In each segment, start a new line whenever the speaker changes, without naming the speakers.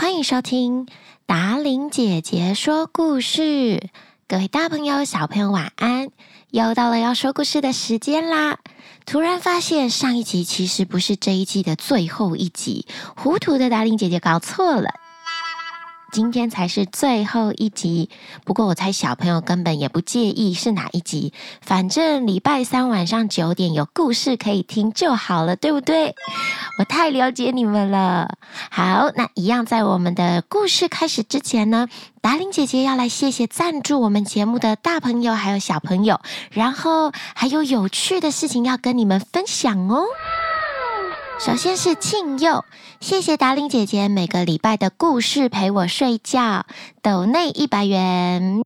欢迎收听达玲姐姐说故事。各位大朋友、小朋友，晚安！又到了要说故事的时间啦。突然发现上一集其实不是这一季的最后一集，糊涂的达玲姐姐搞错了。今天才是最后一集，不过我猜小朋友根本也不介意是哪一集，反正礼拜三晚上九点有故事可以听就好了，对不对？我太了解你们了。好，那一样在我们的故事开始之前呢，达伶姐姐要来谢谢赞助我们节目的大朋友还有小朋友，然后还有有趣的事情要跟你们分享哦。首先是庆佑，谢谢达伶姐姐每个礼拜的故事陪我睡觉，抖内一百元。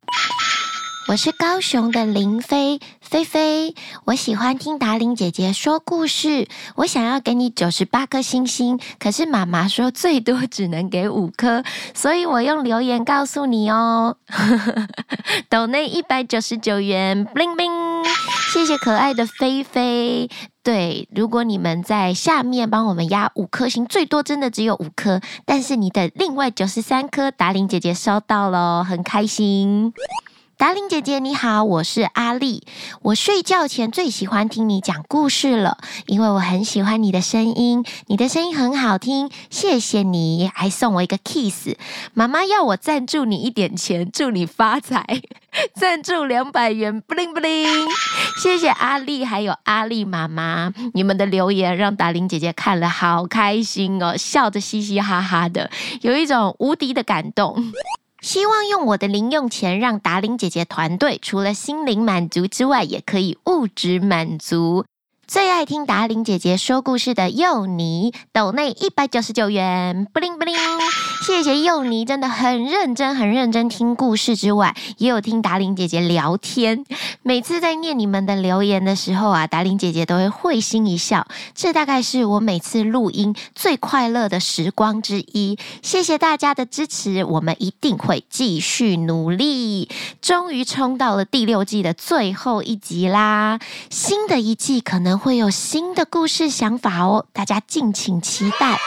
我是高雄的林飞飞飞，我喜欢听达伶姐姐说故事，我想要给你九十八颗星星，可是妈妈说最多只能给五颗，所以我用留言告诉你哦。抖内一百九十九元，bling bling，谢谢可爱的飞飞。对，如果你们在下面帮我们压五颗星，最多真的只有五颗，但是你的另外九十三颗，达玲姐姐收到了，很开心。达玲姐姐你好，我是阿丽。我睡觉前最喜欢听你讲故事了，因为我很喜欢你的声音，你的声音很好听。谢谢你，还送我一个 kiss。妈妈要我赞助你一点钱，祝你发财，赞助两百元，bling bling。谢谢阿丽，还有阿丽妈妈，你们的留言让达玲姐姐看了好开心哦，笑得嘻嘻哈哈的，有一种无敌的感动。希望用我的零用钱让达玲姐姐团队除了心灵满足之外，也可以物质满足。最爱听达玲姐姐说故事的幼妮，抖内一百九十九元，布灵布灵，谢谢幼妮，真的很认真，很认真听故事之外，也有听达玲姐姐聊天。每次在念你们的留言的时候啊，达玲姐姐都会会心一笑，这大概是我每次录音最快乐的时光之一。谢谢大家的支持，我们一定会继续努力。终于冲到了第六季的最后一集啦，新的一季可能。会有新的故事想法哦，大家敬请期待。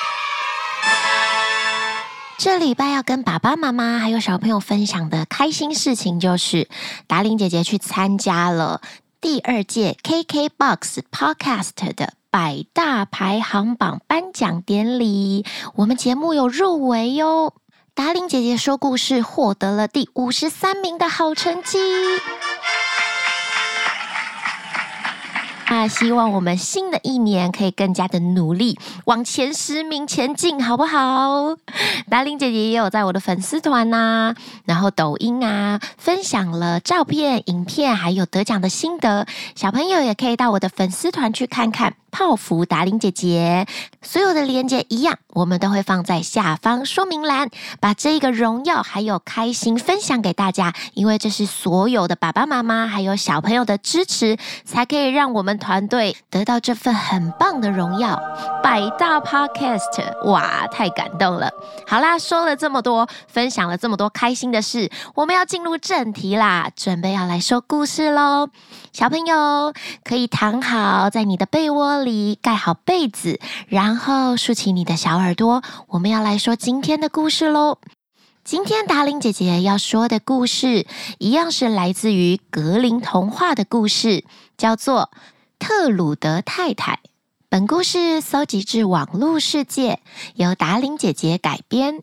这礼拜要跟爸爸妈妈还有小朋友分享的开心事情，就是达玲姐姐去参加了第二届 KKBOX Podcast 的百大排行榜颁奖典礼，我们节目有入围哟。达玲姐姐说故事获得了第五十三名的好成绩。那，希望我们新的一年可以更加的努力，往前十名前进，好不好？达令姐姐也有在我的粉丝团呐，然后抖音啊，分享了照片、影片，还有得奖的心得，小朋友也可以到我的粉丝团去看看。泡芙达玲姐姐，所有的链接一样，我们都会放在下方说明栏，把这个荣耀还有开心分享给大家，因为这是所有的爸爸妈妈还有小朋友的支持，才可以让我们团队得到这份很棒的荣耀。百大 Podcast，哇，太感动了！好啦，说了这么多，分享了这么多开心的事，我们要进入正题啦，准备要来说故事喽。小朋友可以躺好在你的被窝里。盖好被子，然后竖起你的小耳朵，我们要来说今天的故事喽。今天达伶姐姐要说的故事，一样是来自于格林童话的故事，叫做《特鲁德太太》。本故事搜集至网络世界，由达伶姐姐改编。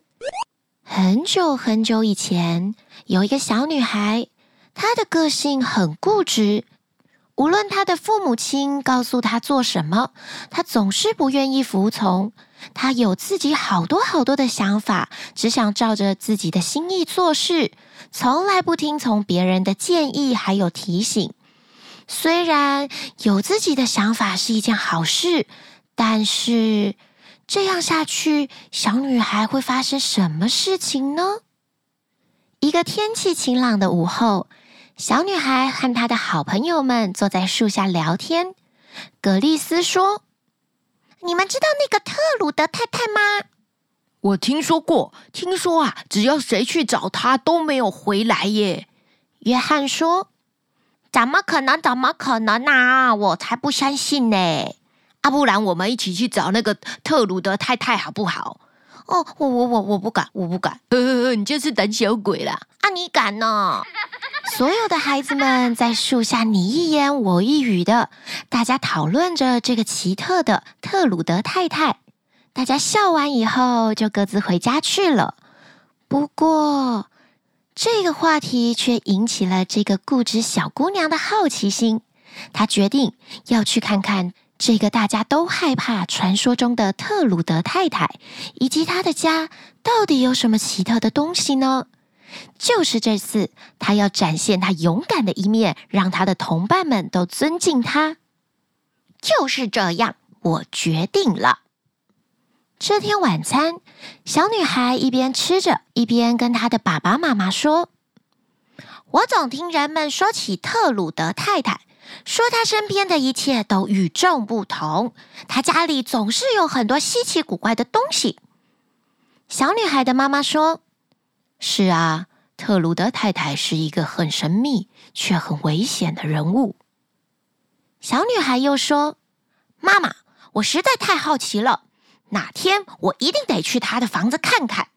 很久很久以前，有一个小女孩，她的个性很固执。无论他的父母亲告诉他做什么，他总是不愿意服从。他有自己好多好多的想法，只想照着自己的心意做事，从来不听从别人的建议还有提醒。虽然有自己的想法是一件好事，但是这样下去，小女孩会发生什么事情呢？一个天气晴朗的午后。小女孩和她的好朋友们坐在树下聊天。葛丽斯说：“你们知道那个特鲁德太太吗？”“
我听说过，听说啊，只要谁去找她都没有回来耶。”
约翰说：“怎么可能？怎么可能啊？我才不相信呢！啊，不然我们一起去找那个特鲁德太太好不好？”哦，我我我我不敢，我不敢。
呵呵呵，你就是胆小鬼啦！
啊，你敢呢？所有的孩子们在树下你一言我一语的，大家讨论着这个奇特的特鲁德太太。大家笑完以后，就各自回家去了。不过，这个话题却引起了这个固执小姑娘的好奇心。她决定要去看看这个大家都害怕传说中的特鲁德太太，以及她的家到底有什么奇特的东西呢？就是这次，他要展现他勇敢的一面，让他的同伴们都尊敬他。就是这样，我决定了。这天晚餐，小女孩一边吃着，一边跟她的爸爸妈妈说：“我总听人们说起特鲁德太太，说她身边的一切都与众不同，她家里总是有很多稀奇古怪的东西。”小女孩的妈妈说：“是啊，特鲁德太太是一个很神秘却很危险的人物。”小女孩又说：“妈妈，我实在太好奇了。”哪天我一定得去他的房子看看。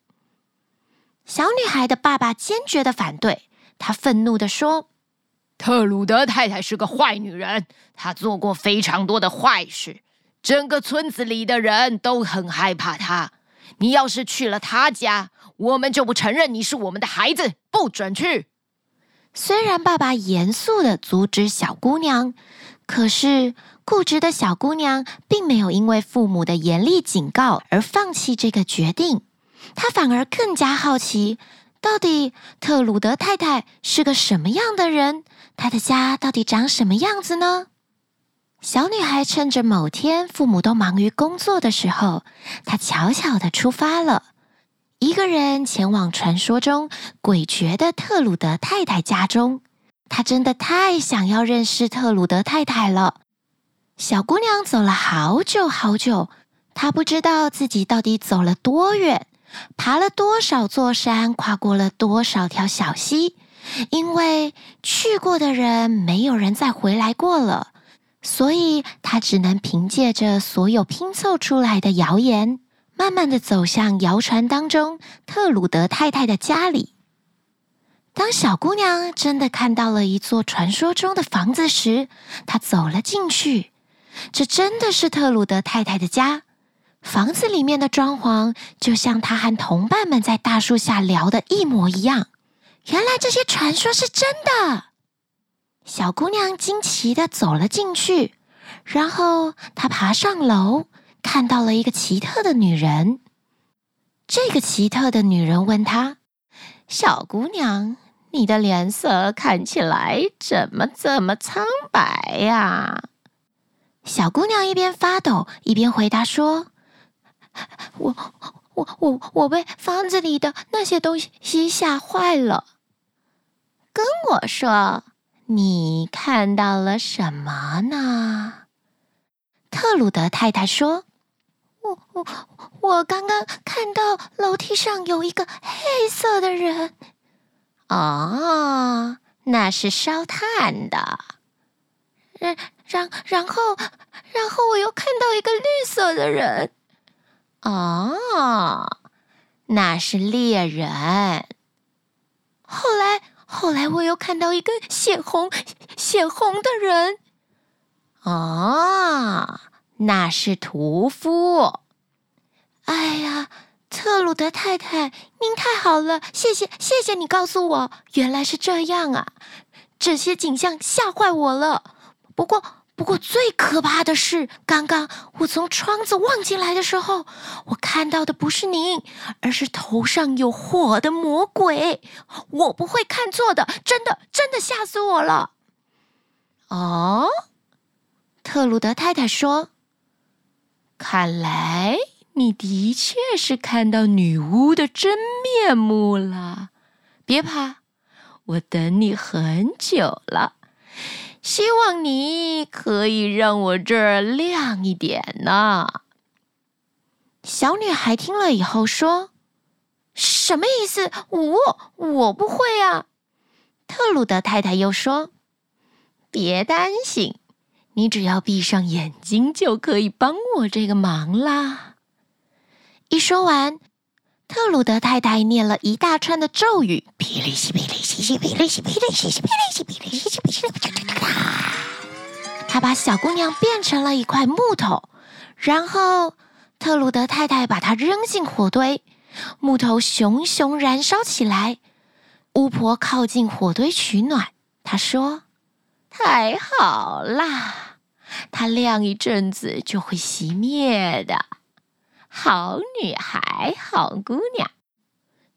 小女孩的爸爸坚决的反对，他愤怒的说：“
特鲁德太太是个坏女人，她做过非常多的坏事，整个村子里的人都很害怕她。你要是去了她家，我们就不承认你是我们的孩子，不准去。”
虽然爸爸严肃的阻止小姑娘，可是。固执的小姑娘并没有因为父母的严厉警告而放弃这个决定，她反而更加好奇，到底特鲁德太太是个什么样的人？她的家到底长什么样子呢？小女孩趁着某天父母都忙于工作的时候，她悄悄地出发了，一个人前往传说中诡谲的特鲁德太太家中。他真的太想要认识特鲁德太太了。小姑娘走了好久好久，她不知道自己到底走了多远，爬了多少座山，跨过了多少条小溪，因为去过的人没有人再回来过了，所以她只能凭借着所有拼凑出来的谣言，慢慢的走向谣传当中特鲁德太太的家里。当小姑娘真的看到了一座传说中的房子时，她走了进去。这真的是特鲁德太太的家，房子里面的装潢就像她和同伴们在大树下聊的一模一样。原来这些传说是真的。小姑娘惊奇的走了进去，然后她爬上楼，看到了一个奇特的女人。这个奇特的女人问她：“小姑娘，你的脸色看起来怎么这么苍白呀？”小姑娘一边发抖一边回答说：“我、我、我、我被房子里的那些东西吓坏了。”跟我说，你看到了什么呢？特鲁德太太说：“我、我、我刚刚看到楼梯上有一个黑色的人。”哦，那是烧炭的。然然然后，然后我又看到一个绿色的人，哦，那是猎人。后来，后来我又看到一个血红血红的人，哦，那是屠夫。哎呀，特鲁德太太，您太好了，谢谢谢谢你告诉我，原来是这样啊！这些景象吓坏我了。不过，不过最可怕的是，刚刚我从窗子望进来的时候，我看到的不是您，而是头上有火的魔鬼。我不会看错的，真的，真的吓死我了。哦，特鲁德太太说：“看来你的确是看到女巫的真面目了。别怕，我等你很久了。”希望你可以让我这儿亮一点呢。小女孩听了以后说：“什么意思？我我不会啊。”特鲁德太太又说：“别担心，你只要闭上眼睛就可以帮我这个忙啦。”一说完，特鲁德太太念了一大串的咒语，噼里西噼里西西噼里西噼里西西噼里西噼里西西噼里啪啪啪。他把小姑娘变成了一块木头，然后特鲁德太太把她扔进火堆，木头熊熊燃烧起来。巫婆靠近火堆取暖，她说：“太好啦，它亮一阵子就会熄灭的。”好女孩，好姑娘，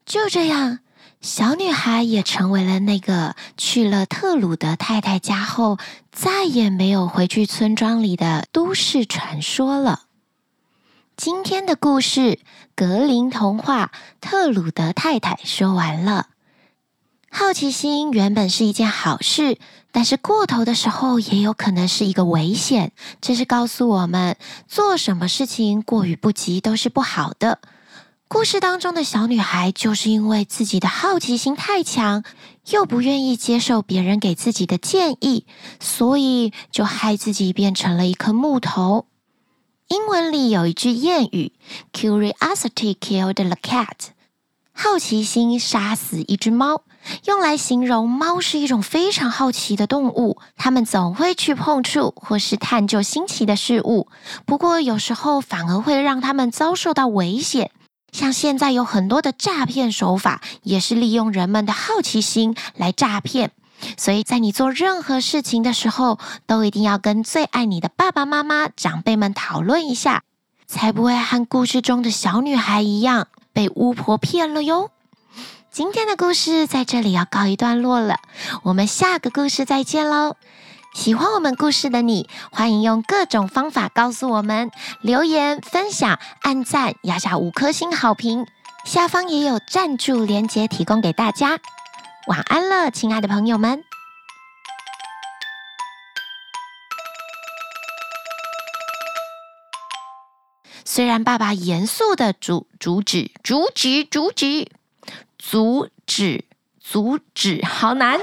就这样，小女孩也成为了那个去了特鲁德太太家后再也没有回去村庄里的都市传说了。今天的故事《格林童话》特鲁德太太说完了。好奇心原本是一件好事，但是过头的时候也有可能是一个危险。这是告诉我们，做什么事情过犹不及都是不好的。故事当中的小女孩就是因为自己的好奇心太强，又不愿意接受别人给自己的建议，所以就害自己变成了一颗木头。英文里有一句谚语：“Curiosity killed the cat”，好奇心杀死一只猫。用来形容猫是一种非常好奇的动物，它们总会去碰触或是探究新奇的事物。不过有时候反而会让它们遭受到危险，像现在有很多的诈骗手法，也是利用人们的好奇心来诈骗。所以在你做任何事情的时候，都一定要跟最爱你的爸爸妈妈、长辈们讨论一下，才不会和故事中的小女孩一样被巫婆骗了哟。今天的故事在这里要告一段落了，我们下个故事再见喽！喜欢我们故事的你，欢迎用各种方法告诉我们，留言、分享、按赞、压下五颗星好评，下方也有赞助连接提供给大家。晚安了，亲爱的朋友们！虽然爸爸严肃的阻阻止阻止阻止。阻止，阻止，好难。